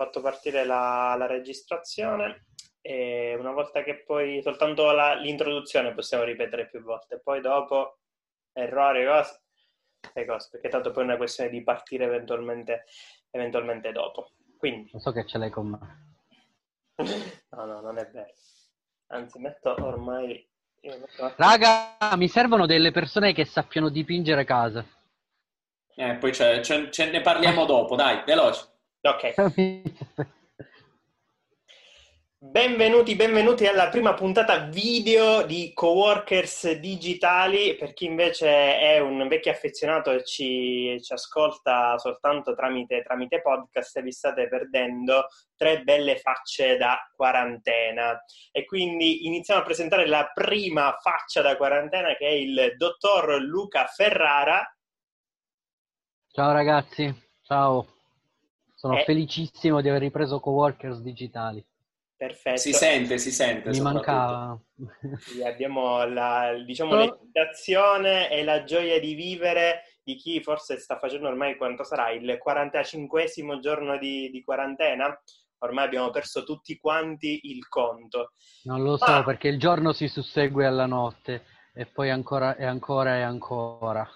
fatto partire la, la registrazione e una volta che poi soltanto la, l'introduzione possiamo ripetere più volte, poi dopo errori, cose, e cose, perché tanto poi è una questione di partire eventualmente, eventualmente dopo. Quindi... Lo so che ce l'hai con me. no, no, non è vero. Anzi, metto ormai... Metto... Raga, mi servono delle persone che sappiano dipingere case. Eh, poi ce, ce, ce ne parliamo dopo, dai, veloce. Ok. Benvenuti, benvenuti alla prima puntata video di Coworkers Digitali. Per chi invece è un vecchio affezionato e ci, ci ascolta soltanto tramite, tramite, podcast, vi state perdendo tre belle facce da quarantena. E quindi iniziamo a presentare la prima faccia da quarantena che è il dottor Luca Ferrara. Ciao ragazzi, ciao. Sono e... felicissimo di aver ripreso Coworkers Digitali. Perfetto. Si sente, si sente. Mi mancava. Sì, abbiamo la, diciamo, Però... l'eccitazione e la gioia di vivere di chi forse sta facendo ormai quanto sarà il 45 giorno di, di, quarantena. Ormai abbiamo perso tutti quanti il conto. Non lo so, Ma... perché il giorno si sussegue alla notte e poi ancora e ancora e ancora.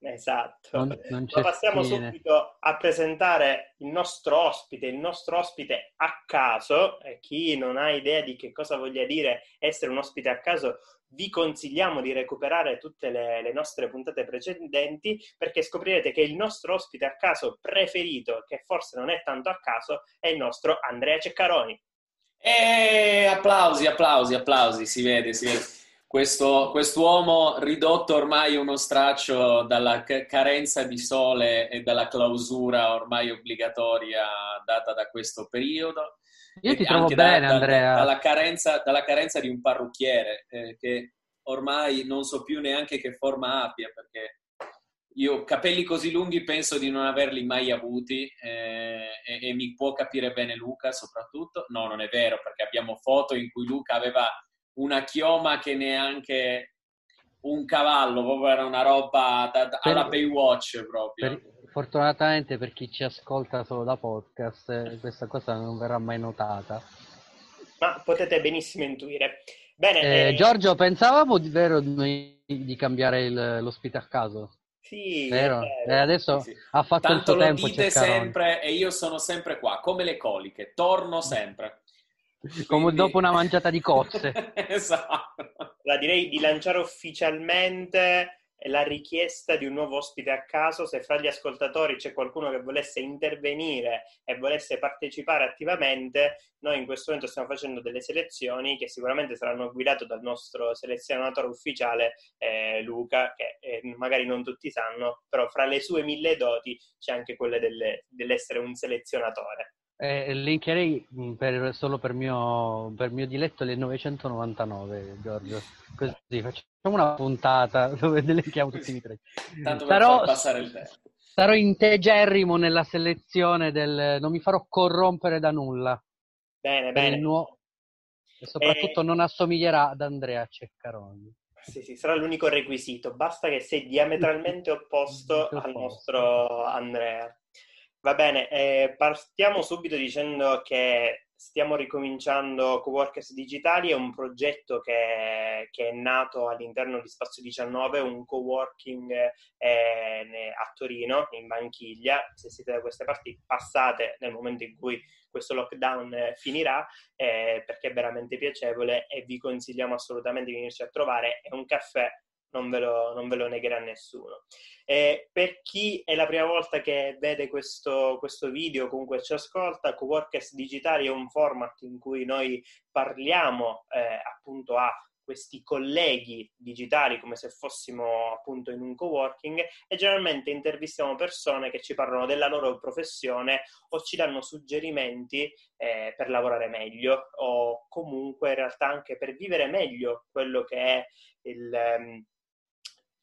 Esatto. Non, non Ma passiamo fine. subito a presentare il nostro ospite, il nostro ospite a caso. E chi non ha idea di che cosa voglia dire essere un ospite a caso, vi consigliamo di recuperare tutte le, le nostre puntate precedenti perché scoprirete che il nostro ospite a caso preferito, che forse non è tanto a caso, è il nostro Andrea Ceccaroni. E applausi, applausi, applausi, si vede, si vede questo quest'uomo ridotto ormai uno straccio dalla carenza di sole e dalla clausura ormai obbligatoria data da questo periodo. Io ti trovo bene, da, Andrea. Da, dalla, carenza, dalla, carenza, di un parrucchiere, eh, che ormai non so più neanche che forma abbia, perché io capelli così lunghi penso di non averli mai avuti eh, e, e mi può capire bene Luca soprattutto. No, non è vero, perché abbiamo foto in cui Luca aveva una chioma che neanche un cavallo, proprio era una roba da, da, alla Baywatch proprio. Per, fortunatamente per chi ci ascolta solo da podcast, eh, questa cosa non verrà mai notata. Ma potete benissimo intuire. Bene, eh, eh... Giorgio, pensavamo di vero di, di cambiare il, l'ospite a caso? Sì, vero. Eh, adesso sì, sì. ha fatto Tanto il suo tempo. Lo dite sempre e io sono sempre qua, come le coliche, torno sempre. Come dopo una mangiata di cozze. esatto. La direi di lanciare ufficialmente la richiesta di un nuovo ospite a caso. Se fra gli ascoltatori c'è qualcuno che volesse intervenire e volesse partecipare attivamente, noi in questo momento stiamo facendo delle selezioni che sicuramente saranno guidate dal nostro selezionatore ufficiale eh, Luca, che eh, magari non tutti sanno, però fra le sue mille doti c'è anche quella delle, dell'essere un selezionatore. Eh, linkerei mm, per, solo per mio, per mio diletto le 999, Giorgio. Così facciamo una puntata dove elenchiamo tutti i tre. Tanto per sarò, passare il tempo. Sarò integerrimo nella selezione del... non mi farò corrompere da nulla. Bene, bene. Nuovo... E soprattutto eh... non assomiglierà ad Andrea Ceccaroni. Sì, sì, sarà l'unico requisito. Basta che sei diametralmente opposto al nostro Andrea. Va bene, eh, partiamo subito dicendo che stiamo ricominciando Coworkers Digitali, è un progetto che, che, è nato all'interno di Spazio 19, un coworking eh, a Torino, in Banchiglia. Se siete da queste parti, passate nel momento in cui questo lockdown eh, finirà, eh, perché è veramente piacevole e vi consigliamo assolutamente di venirci a trovare. È un caffè non ve lo, non ve lo negherà nessuno. E per chi è la prima volta che vede questo, questo video, comunque ci ascolta, Coworkers Digitali è un format in cui noi parliamo eh, appunto a questi colleghi digitali come se fossimo appunto in un coworking e generalmente intervistiamo persone che ci parlano della loro professione o ci danno suggerimenti eh, per lavorare meglio o comunque in realtà anche per vivere meglio quello che è il, um,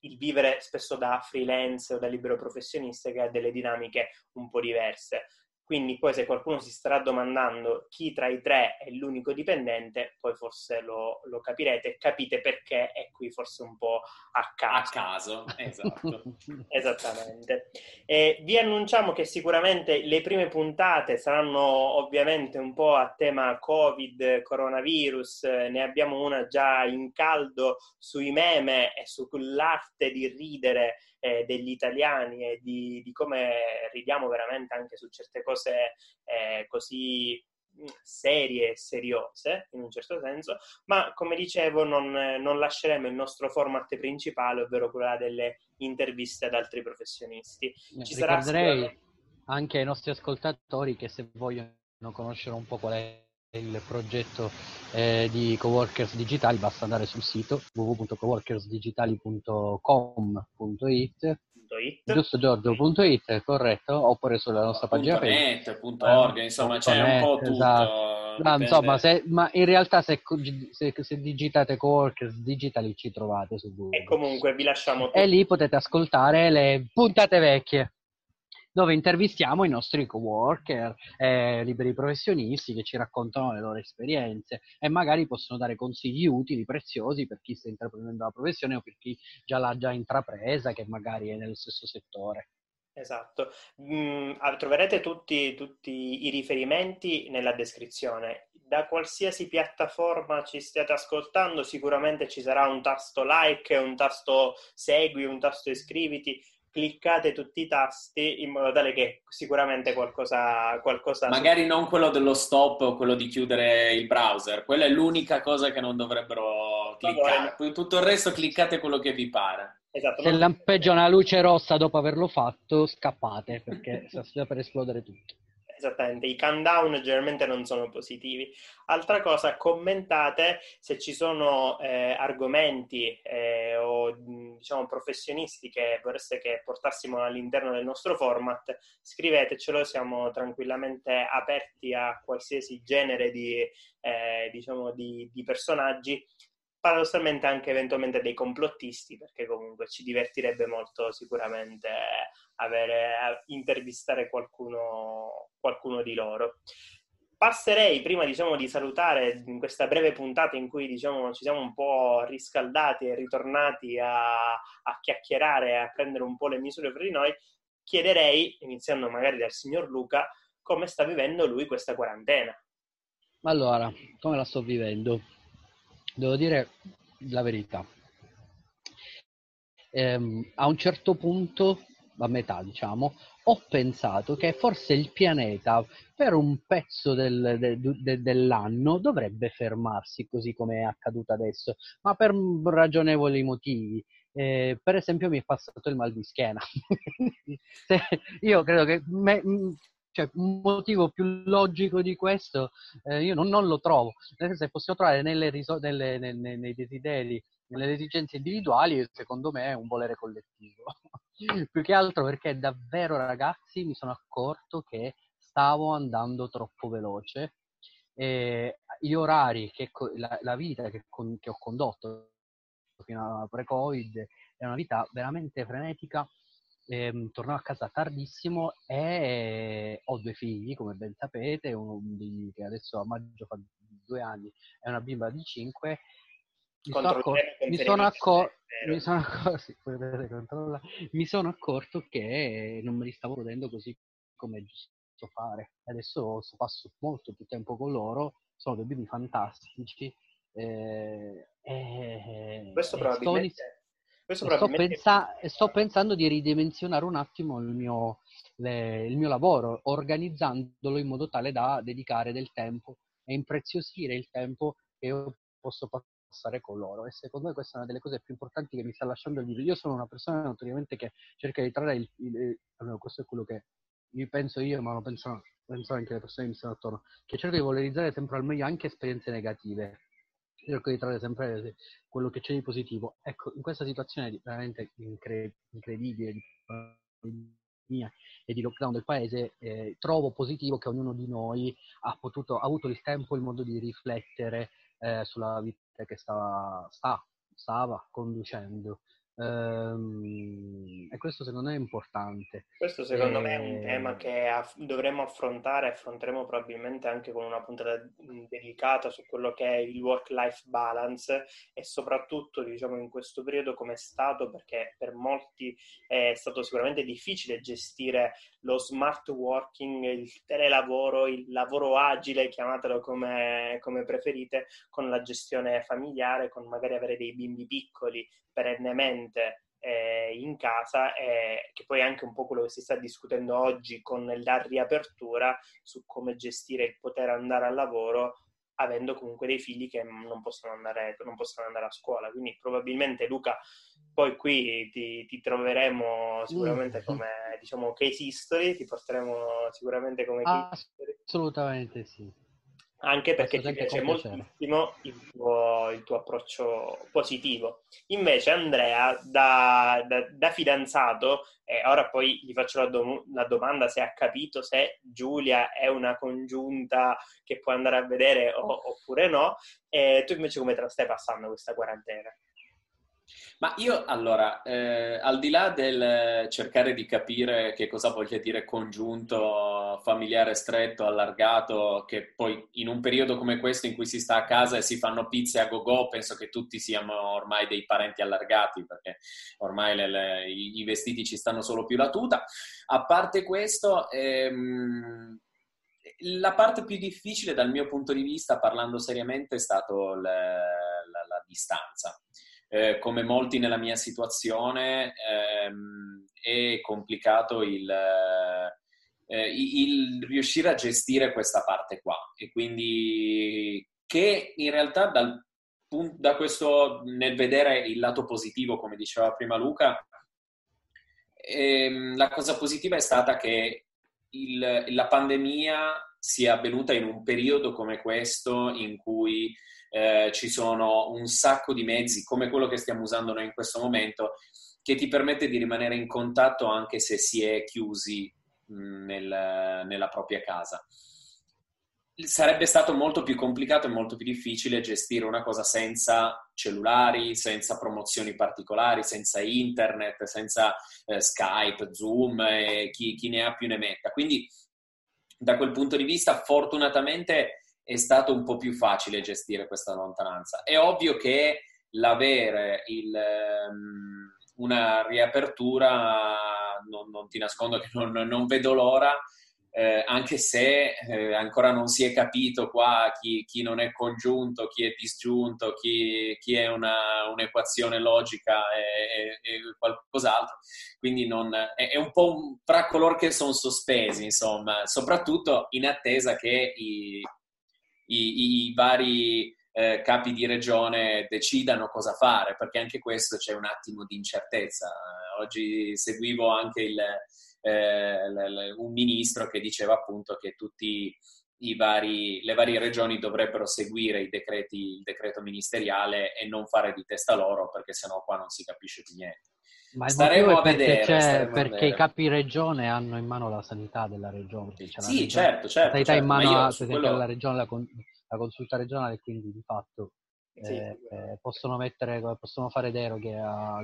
il vivere spesso da freelance o da libero professionista che ha delle dinamiche un po' diverse. Quindi poi se qualcuno si starà domandando chi tra i tre è l'unico dipendente, poi forse lo, lo capirete capite perché è qui forse un po' a caso. A caso, esatto. Esattamente. E vi annunciamo che sicuramente le prime puntate saranno ovviamente un po' a tema Covid, coronavirus, ne abbiamo una già in caldo sui meme e sull'arte di ridere eh, degli italiani e di, di, come ridiamo veramente anche su certe cose eh, così mm, serie e seriose in un certo senso, ma come dicevo non, non, lasceremo il nostro format principale, ovvero quella delle interviste ad altri professionisti. Ci Ricorderei sarà... anche ai nostri ascoltatori che se vogliono conoscere un po' qual è il progetto eh, di coworkers digitali basta andare sul sito www.coworkersdigitali.com.it giusto giorgio.it corretto? Oppure sulla nostra pagina net, .org insomma c'è net, un po' tutto esatto. No, insomma, se, ma in realtà se, se, se, digitate coworkers digitali ci trovate su Google. E comunque vi lasciamo tutto. e lì potete ascoltare le puntate vecchie dove intervistiamo i nostri coworker, eh, liberi professionisti che ci raccontano le loro esperienze e magari possono dare consigli utili, preziosi per chi sta intraprendendo la professione o per chi già l'ha già intrapresa, che magari è nello stesso settore. Esatto, mm, troverete tutti, tutti, i riferimenti nella descrizione. Da qualsiasi piattaforma ci stiate ascoltando, sicuramente ci sarà un tasto like, un tasto segui, un tasto iscriviti cliccate tutti i tasti in modo tale che sicuramente qualcosa... qualcosa Magari non quello dello stop o quello di chiudere il browser, quella è l'unica cosa che non dovrebbero cliccare. Poi tutto il resto cliccate quello che vi pare. Esatto, Se non... lampeggia una luce rossa dopo averlo fatto, scappate perché sta per esplodere tutto. Esattamente, i countdown generalmente non sono positivi. Altra cosa, commentate se ci sono eh, argomenti eh, o diciamo professionisti che vorreste che portassimo all'interno del nostro format, scrivetecelo, siamo tranquillamente aperti a qualsiasi genere di, eh, diciamo di, di personaggi paradossalmente anche eventualmente dei complottisti, perché comunque ci divertirebbe molto sicuramente avere, intervistare qualcuno, qualcuno di loro. Passerei, prima diciamo, di salutare in questa breve puntata in cui diciamo, ci siamo un po' riscaldati e ritornati a, a chiacchierare a prendere un po' le misure per di noi, chiederei, iniziando magari dal signor Luca, come sta vivendo lui questa quarantena. Allora, come la sto vivendo? Devo dire la verità. Ehm, a un certo punto, a metà diciamo, ho pensato che forse il pianeta per un pezzo del, de, de, dell'anno dovrebbe fermarsi così come è accaduto adesso, ma per ragionevoli motivi. Eh, per esempio mi è passato il mal di schiena. io credo che me, cioè, un motivo più logico di questo eh, io non, non, lo trovo. Nel senso che possiamo trovare nelle riso- nelle, nei, nei, nei desideri, nelle esigenze individuali, secondo me è un volere collettivo. più che altro perché davvero, ragazzi, mi sono accorto che stavo andando troppo veloce. E gli orari, che, la, la vita che, con, che ho condotto fino a pre-Covid è una vita veramente frenetica ehm, tornò a casa tardissimo e ho due figli, come ben sapete, uno di, che adesso a maggio fa due anni è una bimba di cinque. Mi sono, accor- mi, sono accor- mi, sono accor- sì, mi sono accorto che non me li stavo godendo così come è giusto fare. Adesso passo molto più tempo con loro, sono due bimbi fantastici. Eh, eh, Questo probabilmente questo sto, pensa- sto, pensando di ridimensionare un attimo il mio, le, il mio, lavoro, organizzandolo in modo tale da dedicare del tempo e impreziosire il tempo che io posso passare con loro. E secondo me questa è una delle cose più importanti che mi sta lasciando il video. Io sono una persona notoriamente che cerca di trarre il, il, il questo è quello che penso io, ma lo pensano, penso anche le persone che mi stanno attorno, che cerco di valorizzare sempre al meglio anche esperienze negative cerco di trovare sempre quello che c'è di positivo. Ecco, in questa situazione veramente incre- incredibile di pandemia e di lockdown del paese, eh, trovo positivo che ognuno di noi ha, potuto, ha avuto il tempo e il modo di riflettere eh, sulla vita che stava, sta, stava conducendo. Ehm, e questo secondo me è importante. Questo secondo e... me è un tema che aff- dovremmo affrontare, affronteremo probabilmente anche con una puntata dedicata su quello che è il work-life balance e soprattutto diciamo in questo periodo come è stato, perché per molti è stato sicuramente difficile gestire lo smart working, il telelavoro, il lavoro agile, chiamatelo come, come preferite, con la gestione familiare, con magari avere dei bimbi piccoli perennemente eh, in casa, eh, che poi è anche un po' quello che si sta discutendo oggi con la riapertura su come gestire il poter andare al lavoro avendo comunque dei figli che non possono andare, non possono andare a scuola. Quindi probabilmente Luca, poi qui ti, ti troveremo sicuramente mm. come diciamo case history, ti porteremo sicuramente come case history. Assolutamente sì anche perché ti piace moltissimo il tuo, il tuo, approccio positivo. Invece Andrea, da, da, da fidanzato, e ora poi gli faccio la, do, la, domanda se ha capito se Giulia è una congiunta che puoi andare a vedere o, oppure no, e tu invece come te la stai passando questa quarantena? Ma io allora, eh, al di là del cercare di capire che cosa voglia dire congiunto, familiare stretto, allargato, che poi in un periodo come questo in cui si sta a casa e si fanno pizze a go-go, penso che tutti siamo ormai dei parenti allargati, perché ormai le, le, i, vestiti ci stanno solo più la tuta. A parte questo, ehm, la parte più difficile dal mio punto di vista, parlando seriamente, è stata la, la, la distanza eh, come molti nella mia situazione, ehm, è complicato il, eh, il, riuscire a gestire questa parte qua. E quindi che in realtà dal, da questo, nel vedere il lato positivo, come diceva prima Luca, ehm, la cosa positiva è stata che il, la pandemia sia avvenuta in un periodo come questo in cui eh, ci sono un sacco di mezzi come quello che stiamo usando noi in questo momento che ti permette di rimanere in contatto anche se si è chiusi nel, nella propria casa. Sarebbe stato molto più complicato e molto più difficile gestire una cosa senza cellulari, senza promozioni particolari, senza internet, senza eh, Skype, Zoom e chi, chi ne ha più ne metta. Quindi da quel punto di vista, fortunatamente è stato un po' più facile gestire questa lontananza. È ovvio che l'avere il, um, una riapertura, non, non, ti nascondo che non, non vedo l'ora, eh, anche se eh, ancora non si è capito qua chi, chi, non è congiunto, chi è disgiunto, chi, chi è una, un'equazione logica e, e, e qualcos'altro. Quindi non, è, è, un po' un, tra coloro che sono sospesi, insomma, soprattutto in attesa che i, i, i vari eh, capi di regione decidano cosa fare, perché anche questo c'è un attimo di incertezza. Oggi seguivo anche il, eh, un ministro che diceva appunto che tutte le varie regioni dovrebbero seguire i decreti, il decreto ministeriale e non fare di testa loro, perché sennò qua non si capisce più niente. Ma staremo a vedere. Perché, perché i capi regione hanno in mano la sanità della regione. Sì, regione, certo, certo. La sanità certo, in mano a, quello... alla regione, la, la, consulta regionale, quindi di fatto sì. eh, eh, possono, mettere, possono fare deroghe. A,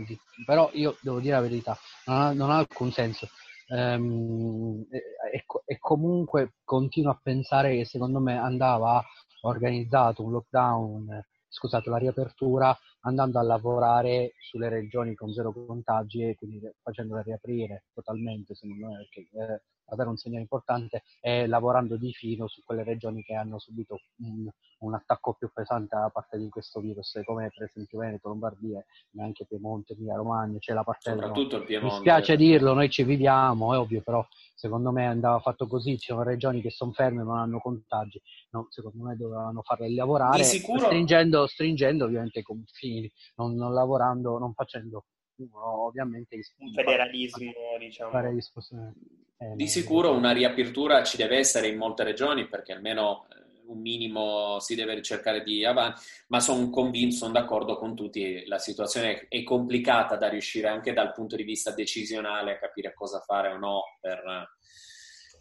però io devo dire la verità, non ha, non ha alcun senso. Ehm, e, e comunque continuo a pensare che secondo me andava organizzato un lockdown scusate, la riapertura andando a lavorare sulle regioni con zero contagi e quindi facendole riaprire totalmente, secondo me, perché eh, avere un segnale importante e lavorando di fino su quelle regioni che hanno subito un, un, attacco più pesante da parte di questo virus, come per esempio Veneto, Lombardia, ma anche Piemonte, Emilia Romagna, c'è la parte Soprattutto il Piemonte. Mi spiace dirlo, noi ci viviamo, è ovvio, però secondo me andava fatto così, ci sono regioni che sono ferme non hanno contagi, no, secondo me dovevano farle lavorare, stringendo, stringendo ovviamente i confini, non, non lavorando, non facendo ovviamente un federalismo, diciamo. Eh, di sicuro una riapertura ci deve essere in molte regioni perché almeno eh, un minimo si deve cercare di avanti, ma sono convinto, sono d'accordo con tutti, la situazione è complicata da riuscire anche dal punto di vista decisionale a capire cosa fare o no per,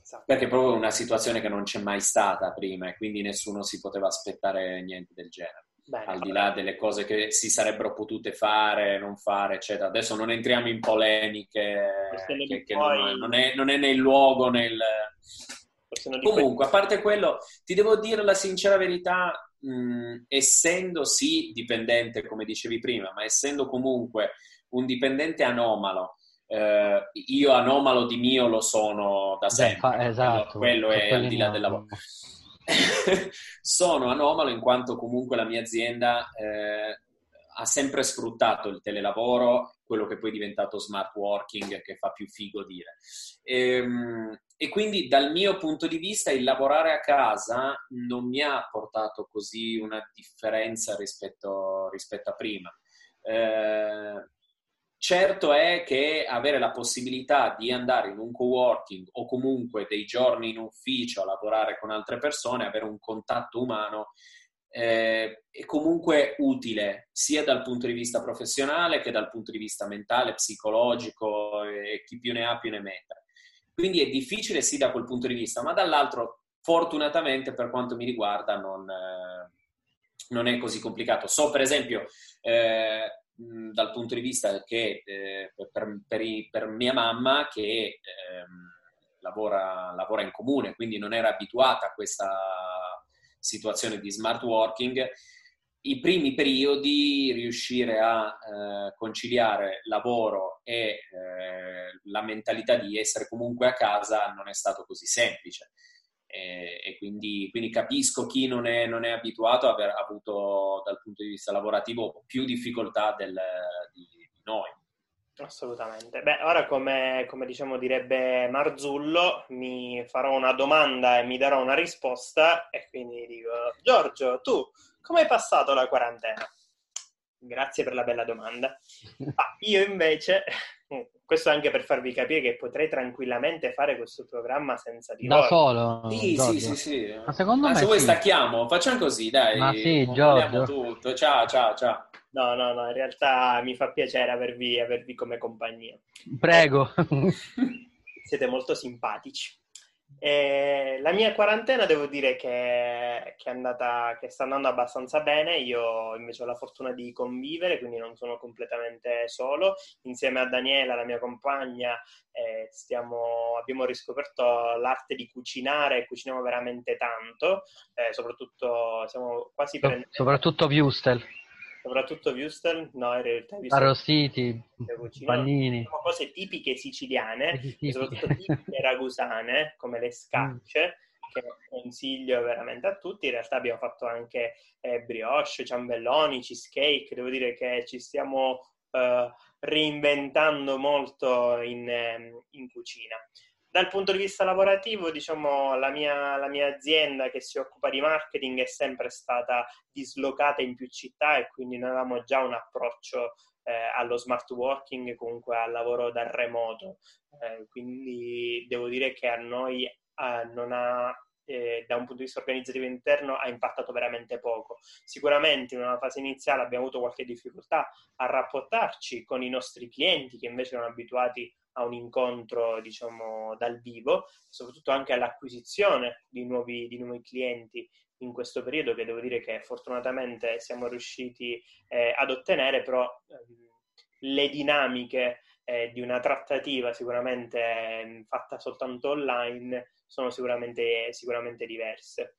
esatto. perché è proprio una situazione che non c'è mai stata prima e quindi nessuno si poteva aspettare niente del genere. Bene, al di là delle cose che si sarebbero potute fare, non fare, eccetera. Adesso non entriamo in polemiche, che, che poi... non, è, non, è, nel luogo, nel... Comunque, a parte quello, ti devo dire la sincera verità, mh, essendo sì dipendente, come dicevi prima, ma essendo comunque un dipendente anomalo, eh, io anomalo di mio lo sono da sempre. Beh, esatto, quello, quello è al di là del lavoro. sono anomalo in quanto comunque la mia azienda eh, ha sempre sfruttato il telelavoro, quello che poi è diventato smart working, che fa più figo dire. E, ehm, e, quindi dal mio punto di vista il lavorare a casa non mi ha portato così una differenza rispetto, rispetto a prima. Eh, Certo è che avere la possibilità di andare in un co-working o comunque dei giorni in ufficio a lavorare con altre persone, avere un contatto umano, eh, è comunque utile sia dal punto di vista professionale che dal punto di vista mentale, psicologico e chi più ne ha più ne metta. Quindi è difficile sì da quel punto di vista, ma dall'altro fortunatamente per quanto mi riguarda non, eh, non è così complicato. So per esempio... Eh, dal punto di vista che eh, per, per, per, mia mamma che ehm, lavora, lavora, in comune, quindi non era abituata a questa situazione di smart working, i primi periodi riuscire a eh, conciliare lavoro e eh, la mentalità di essere comunque a casa non è stato così semplice e, e quindi, quindi, capisco chi non è, non è, abituato a aver avuto dal punto di vista lavorativo più difficoltà del, di, di, noi. Assolutamente. Beh, ora come, come diciamo direbbe Marzullo, mi farò una domanda e mi darò una risposta e quindi dico, Giorgio, tu come hai passato la quarantena? Grazie per la bella domanda. Ah, io invece questo anche per farvi capire che potrei tranquillamente fare questo programma senza di da voi. solo sì Giorgio. sì sì. Sì ma secondo ah, me se vuoi sì. stacchiamo facciamo così dai. Ma sì Giorgio. tutto. Ciao ciao ciao. No no no in realtà mi fa piacere avervi, avervi come compagnia. Prego. Siete molto simpatici e la mia quarantena devo dire che, che, andata, che, sta andando abbastanza bene, io invece ho la fortuna di convivere, quindi non sono completamente solo. Insieme a Daniela, la mia compagna, eh, stiamo, abbiamo riscoperto l'arte di cucinare, cuciniamo veramente tanto, eh, soprattutto siamo quasi prendendo... Soprattutto Wustel soprattutto Wustel, no, in realtà arrostiti, panini. Sono cose tipiche siciliane, e soprattutto tipiche ragusane, come le scacce, mm. che consiglio veramente a tutti. In realtà abbiamo fatto anche eh, brioche, ciambelloni, cheesecake, devo dire che ci stiamo eh, reinventando molto in, eh, in cucina. Dal punto di vista lavorativo, diciamo, la mia, la mia, azienda che si occupa di marketing è sempre stata dislocata in più città e quindi noi avevamo già un approccio eh, allo smart working, comunque al lavoro da remoto. Eh, quindi devo dire che a noi eh, non ha eh, da un punto di vista organizzativo interno ha impattato veramente poco. Sicuramente in una fase iniziale abbiamo avuto qualche difficoltà a rapportarci con i nostri clienti che invece erano abituati a un incontro, diciamo, dal vivo, soprattutto anche all'acquisizione di nuovi, di nuovi clienti in questo periodo, che devo dire che fortunatamente siamo riusciti eh, ad ottenere, però ehm, le dinamiche eh, di una trattativa sicuramente eh, fatta soltanto online sono sicuramente, sicuramente diverse.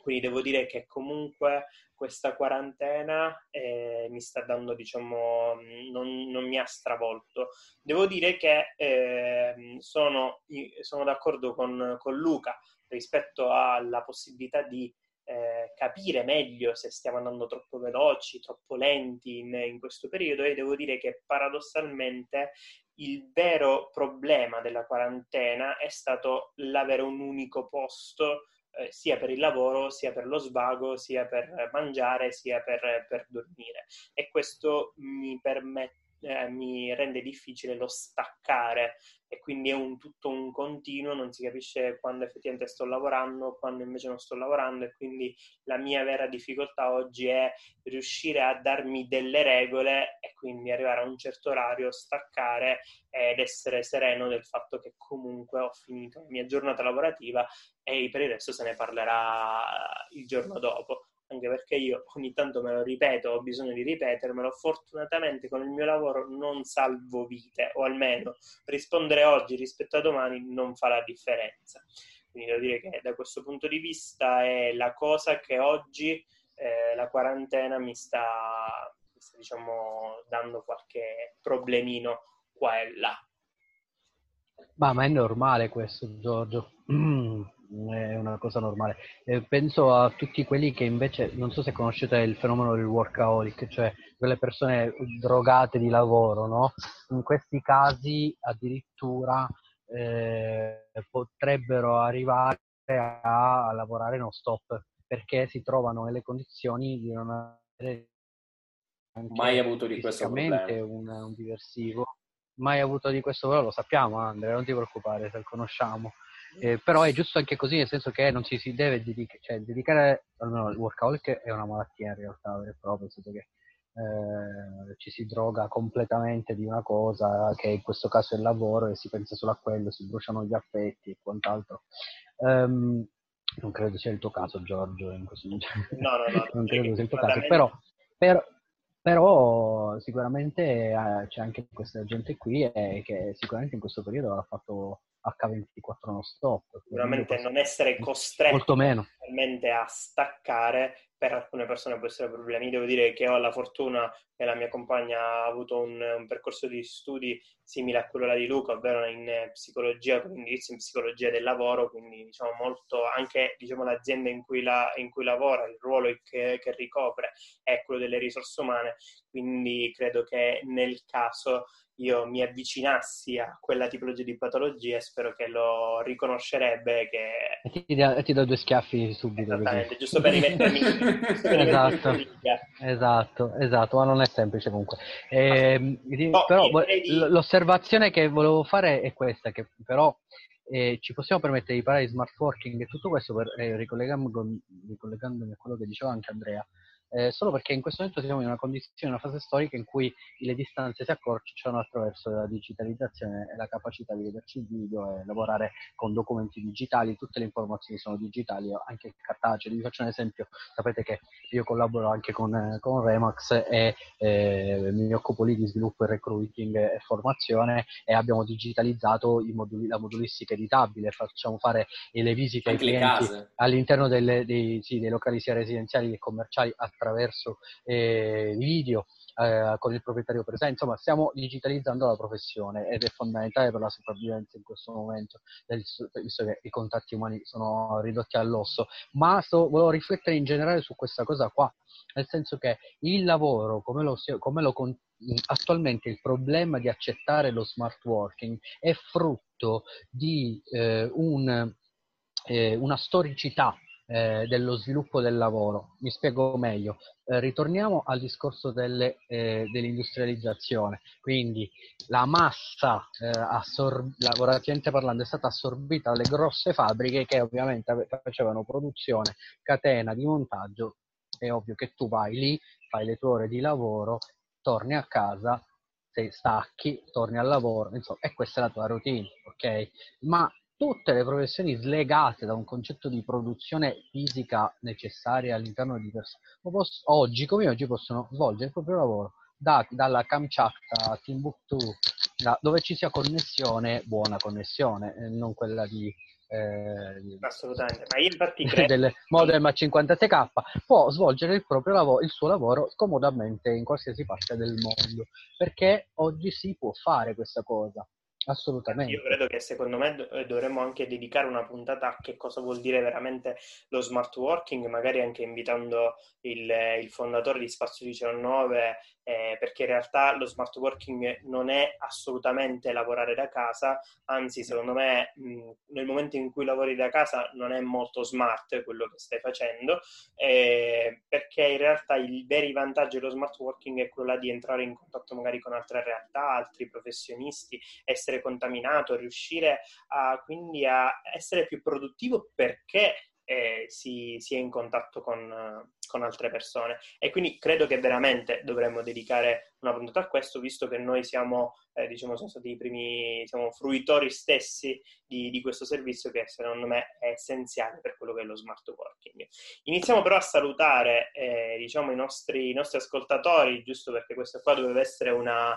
Quindi devo dire che comunque questa quarantena eh, mi sta dando, diciamo, non, non, mi ha stravolto. Devo dire che eh, sono, sono, d'accordo con, con, Luca rispetto alla possibilità di eh, capire meglio se stiamo andando troppo veloci, troppo lenti in, in questo periodo e devo dire che paradossalmente il vero problema della quarantena è stato l'avere un unico posto eh, sia per il lavoro, sia per lo svago, sia per mangiare, sia per, per dormire. E questo mi permette eh, mi rende difficile lo staccare. E quindi è un, tutto un continuo, non si capisce quando effettivamente sto lavorando, quando invece non sto lavorando. E quindi la mia vera difficoltà oggi è riuscire a darmi delle regole e quindi arrivare a un certo orario, staccare ed essere sereno del fatto che comunque ho finito la mia giornata lavorativa e per il resto se ne parlerà il giorno dopo anche perché io ogni tanto me lo ripeto, ho bisogno di ripetermelo, fortunatamente con il mio lavoro non salvo vite, o almeno rispondere oggi rispetto a domani non fa la differenza. Quindi devo dire che da questo punto di vista è la cosa che oggi eh, la quarantena mi sta, mi sta, diciamo, dando qualche problemino qua e là. Ma, ma è normale questo, Giorgio. è una cosa normale. Eh, penso a tutti quelli che invece, non so se conoscete il fenomeno del workaholic, cioè quelle persone drogate di lavoro, no? In questi casi addirittura eh, potrebbero arrivare a, a, lavorare non stop perché si trovano nelle condizioni di non avere mai avuto di questo problema. Un, un diversivo. Mai avuto di questo, però lo sappiamo Andrea, non ti preoccupare se lo conosciamo. Eh, però è giusto anche così, nel senso che non ci si deve dedicare, cioè dedicare, almeno il workaholic è una malattia in realtà vera e propria, nel senso che eh, ci si droga completamente di una cosa che in questo caso è il lavoro e si pensa solo a quello, si bruciano gli affetti e quant'altro. Um, non credo sia il tuo caso, Giorgio, in questo momento. No, no, no. non credo sia il tuo caso, però, però, però sicuramente eh, c'è anche questa gente qui eh, che sicuramente in questo periodo ha fatto H24 non stop. Sicuramente non essere meno. a staccare per alcune persone può essere problemi. Devo dire che ho la fortuna che la mia compagna ha avuto un, un percorso di studi simile a quello di Luca, ovvero in psicologia, con indirizzo in psicologia del lavoro, quindi diciamo molto anche diciamo, l'azienda in cui, la, in cui lavora, il ruolo che, che ricopre è quello delle risorse umane, quindi credo che nel caso io mi avvicinassi a quella tipologia di patologia e spero che lo riconoscerebbe. Che... E ti, da, ti do due schiaffi subito. Esattamente, giusto per rimettermi. esatto, esatto, esatto, ma non è semplice comunque. Eh, no, però di... l'osservazione che volevo fare è questa, che però eh, ci possiamo permettere di parlare di smart working e tutto questo per, eh, ricollegandomi, ricollegandomi a quello che diceva anche Andrea eh, solo perché in questo momento siamo in una condizione, una fase storica in cui le distanze si accorciano attraverso la digitalizzazione e la capacità di vederci il video e lavorare con documenti digitali, tutte le informazioni sono digitali, anche cartacee. Vi faccio un esempio, sapete che io collaboro anche con, eh, con Remax e eh, mi occupo lì di sviluppo e recruiting e formazione e abbiamo digitalizzato moduli, la modulistica editabile, facciamo fare le visite ai clienti all'interno delle, dei, sì, dei locali sia residenziali che commerciali attraverso eh, video eh, con il proprietario presente, insomma stiamo digitalizzando la professione ed è fondamentale per la sopravvivenza in questo momento, visto che i contatti umani sono ridotti all'osso, ma sto, volevo riflettere in generale su questa cosa qua, nel senso che il lavoro, come lo, come lo attualmente il problema di accettare lo smart working è frutto di eh, un, eh, una storicità eh, dello sviluppo del lavoro. Mi spiego meglio. Eh, ritorniamo al discorso delle, eh, dell'industrializzazione. Quindi la massa eh, assor- lavorativamente parlando è stata assorbita dalle grosse fabbriche che ovviamente facevano produzione, catena di montaggio. È ovvio che tu vai lì, fai le tue ore di lavoro, torni a casa, sei stacchi, torni al lavoro, insomma, e questa è la tua routine, ok? Ma tutte le professioni slegate da un concetto di produzione fisica necessaria all'interno di persone, oggi come oggi possono svolgere il proprio lavoro da, dalla Kamchatka a Timbuktu, da, dove ci sia connessione, buona connessione, eh, non quella di... Eh, Assolutamente, ma io infatti credo... del modem a 56k può svolgere il proprio lavoro, il suo lavoro comodamente in qualsiasi parte del mondo, perché oggi si può fare questa cosa. Assolutamente. Io credo che secondo me eh, dovremmo anche dedicare una puntata a che cosa vuol dire veramente lo smart working, magari anche invitando il, il fondatore di Spazio 19 eh, perché in realtà lo smart working non è assolutamente lavorare da casa, anzi secondo me mh, nel momento in cui lavori da casa non è molto smart quello che stai facendo, eh, perché in realtà il vero vantaggio dello smart working è quello di entrare in contatto magari con altre realtà, altri professionisti, essere contaminato, riuscire a, quindi a essere più produttivo perché eh, si, si, è in contatto con, con, altre persone. E quindi credo che veramente dovremmo dedicare una puntata a questo, visto che noi siamo, eh, diciamo, siamo stati i primi siamo fruitori stessi di, di, questo servizio che secondo me è essenziale per quello che è lo smart working. Iniziamo però a salutare eh, diciamo, i, nostri, i nostri ascoltatori, giusto perché questa qua doveva essere una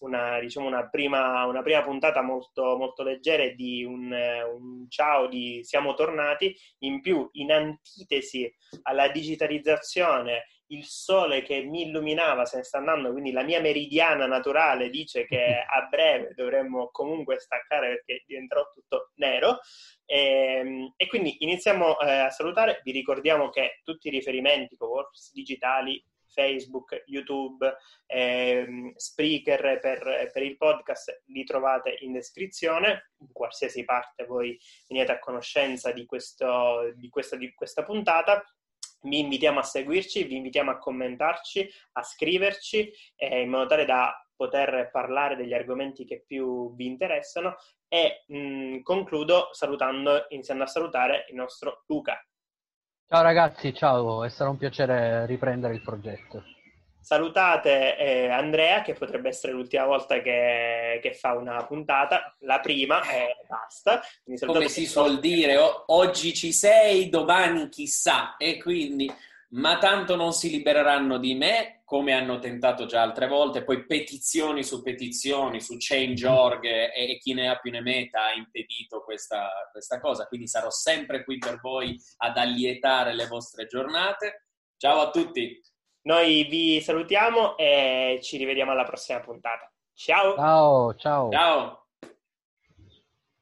una, diciamo una, prima, una prima puntata molto, molto leggera e di un, un, ciao di siamo tornati, in più in antitesi alla digitalizzazione, il sole che mi illuminava se ne sta andando, quindi la mia meridiana naturale dice che a breve dovremmo comunque staccare perché diventerò tutto nero. E, ehm, e quindi iniziamo eh, a salutare, vi ricordiamo che tutti i riferimenti, co-works digitali, Facebook, YouTube, ehm, Spreaker per, per, il podcast li trovate in descrizione, in qualsiasi parte voi veniate a conoscenza di, questo, di, questa, di questa puntata. Vi invitiamo a seguirci, vi invitiamo a commentarci, a scriverci eh, in modo tale da poter parlare degli argomenti che più vi interessano e mh, concludo salutando, iniziando a salutare il nostro Luca. Ciao ragazzi, ciao, è stato un piacere riprendere il progetto. Salutate eh, Andrea, che potrebbe essere l'ultima volta che, che fa una puntata, la prima e basta. Come si suol dire, o- oggi ci sei, domani chissà, e quindi ma tanto non si libereranno di me, come hanno tentato già altre volte, poi petizioni su petizioni su Change.org e, e chi ne ha più ne meta ha impedito questa, questa cosa, quindi sarò sempre qui per voi ad allietare le vostre giornate. Ciao a tutti! Noi vi salutiamo e ci rivediamo alla prossima puntata. Ciao! Ciao, ciao! Ciao!